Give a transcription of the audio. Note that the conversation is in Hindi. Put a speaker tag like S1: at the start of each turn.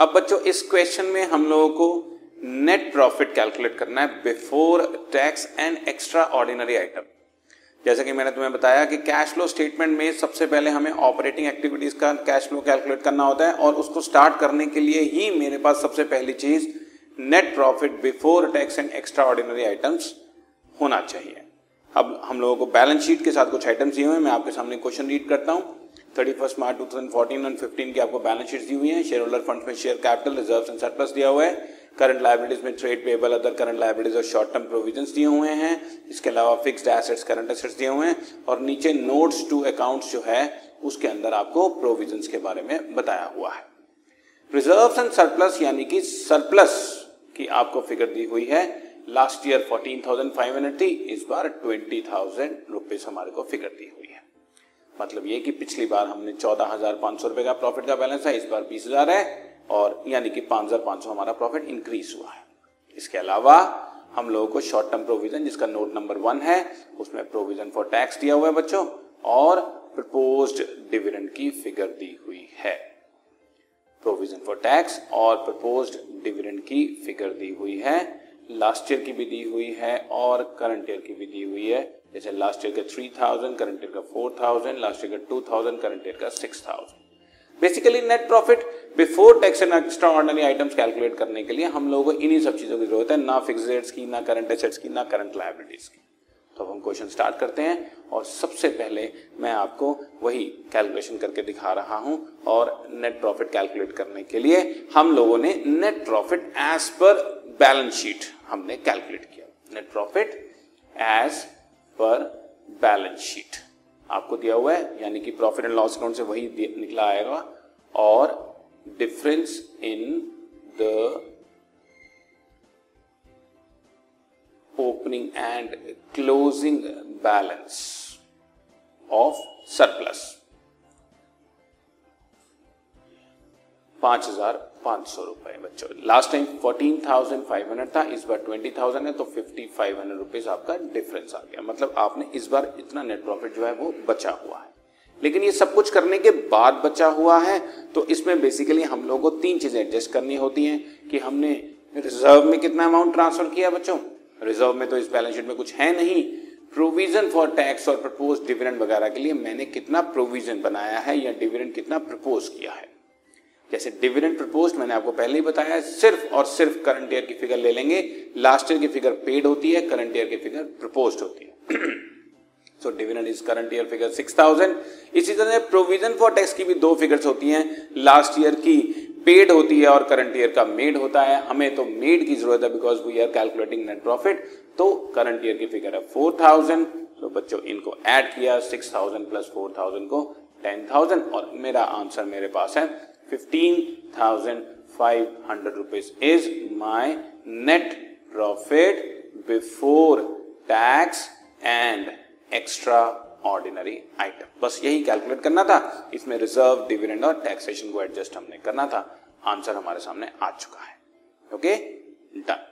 S1: अब बच्चों, इस क्वेश्चन में हम लोगों को नेट प्रॉफिट कैलकुलेट करना है before tax and extraordinary item जैसे कि मैंने तुम्हें बताया कि कैश फ्लो स्टेटमेंट में सबसे पहले हमें ऑपरेटिंग एक्टिविटीज़ का कैश फ्लो कैलकुलेट करना होता है और उसको स्टार्ट करने के लिए ही मेरे पास सबसे पहली चीज़ net profit before tax and extraordinary items होना चाहिए। अब हम लोगों को बैलेंस शीट के साथ कुछ आइटम्स दिए हुए मैं आपके सामने क्वेश्चन रीड करता हूँ। Thirty first March two thousand fourteen and fifteen की आपको बैलेंस शीट दी हुई है। शेयर होल्डर फंड में share capital reserve and surplus दिया हुआ है। करंट लाइबिलिटीज में trade payable other current liabilities और शॉर्ट टर्म प्रोविज़न दिए हुए हैं। इसके अलावा फिक्स्ड एसेट्स करंट एसेट्स दिए हुए हैं। और नीचे नोट्स टू अकाउंट्स जो है, उसके अंदर आपको प्रोविज़न के बारे में बताया हुआ है। रिज़र्व एंड सरप्लस यानी कि सरप्लस की आपको फिगर दी हुई है। Last year fourteen thousand five hundred थी, इस बार ट्वेंटी थाउज़ेंड रुपीज़ हमारे को फिगर दी हुई है। मतलब ये कि पिछली बार हमने चौदह हज़ार पाँच सौ रुपए का प्रॉफिट का बैलेंस है इस बार बीस हज़ार है और यानी कि पाँच हज़ार पाँच सौ हमारा प्रॉफिट इंक्रीज हुआ है। इसके अलावा हम लोगों को शॉर्ट टर्म प्रोविज़न जिसका नोट नंबर वन है, उसमें प्रोविज़न फॉर टैक्स दिया हुआ है बच्चों और प्रपोज्ड डिविडेंड की फिगर दी हुई है। प्रोविज़न फॉर टैक्स और प्रपोज डिविडेंड की फिगर दी हुई है। लास्ट ईयर की भी दी हुई है और करंट ईयर की भी दी हुई है। जैसे लास्ट ईयर का थ्री थाउज़ेंड करंट ईयर का फोर थाउज़ेंड लास्ट ईयर का टू थाउज़ेंड करंट ईयर का six thousand basically net profit before tax and extraordinary items calculate करने के लिए हम लोगों को इन्हीं सब चीज़ों की ज़रूरत है, ना फिक्स की, ना करंट एसेट्स की, ना करंट लाइबिलिटीज की. तो हम क्वेश्चन स्टार्ट करते हैं और सबसे पहले मैं आपको वही कैलकुलेशन करके दिखा रहा हूँ और नेट प्रॉफिट कैलकुलेट करने के लिए हम लोगों ने नेट प्रॉफिट एज पर बैलेंस शीट हमने कैलकुलेट किया। नेट प्रॉफिट एज पर बैलेंस शीट आपको दिया हुआ है, यानी कि प्रॉफिट एंड लॉस अकाउंट से वही निकला आएगा। और difference in the opening and closing balance of surplus पाँच हज़ार पाँच सौ रुपए बच्चों। Last time fourteen thousand five hundred था, इस बार ट्वेंटी थाउज़ेंड है तो फिफ्टी फाइव हंड्रेड रुपीज़ आपका डिफरेंस आ गया। मतलब आपने इस बार इतना नेट प्रॉफिट जो है वो बचा हुआ है। लेकिन ये सब कुछ करने के बाद बचा हुआ है तो इसमें बेसिकली हम लोगों को तीन चीज़ें एडजस्ट करनी होती हैं कि हमने रिज़र्व में कितना अमाउंट ट्रांसफ़र किया बच्चों। रिज़र्व में तो इस बैलेंस शीट में कुछ है नहीं। प्रोविज़न फॉर टैक्स और प्रपोज डिविडेंड वगैरह के लिए मैंने कितना प्रोविज़न बनाया है या डिविडेंड कितना प्रपोज किया है। जैसे डिविडेंड प्रपोज मैंने आपको पहले ही बताया, सिर्फ़ और सिर्फ़ करंट ईयर की फिगर ले लेंगे। लास्ट ईयर की फिगर पेड होती है करंट ईयर की फिगर प्रपोज होती है। So dividend is current year figure six thousand इसी तरह प्रोविज़न फॉर टैक्स की भी दो फिगर्स होती हैं। लास्ट ईयर की पेड होती है और करंट ईयर का मेड होता है। हमें तो मेड की ज़रूरत है because we are calculating net profit तो करंट ईयर की फिगर है फोर थाउज़ेंड तो बच्चों, इनको ऐड किया six thousand plus four thousand को टेन थाउज़ेंड और मेरा आंसर मेरे पास है 15,500 rupees is my net profit before tax and extraordinary item बस यही कैलकुलेट करना था। इसमें रिज़र्व डिविडेंड और टैक्सेशन को एडजस्ट हमने करना था। आंसर हमारे सामने आ चुका है। Okay okay? Done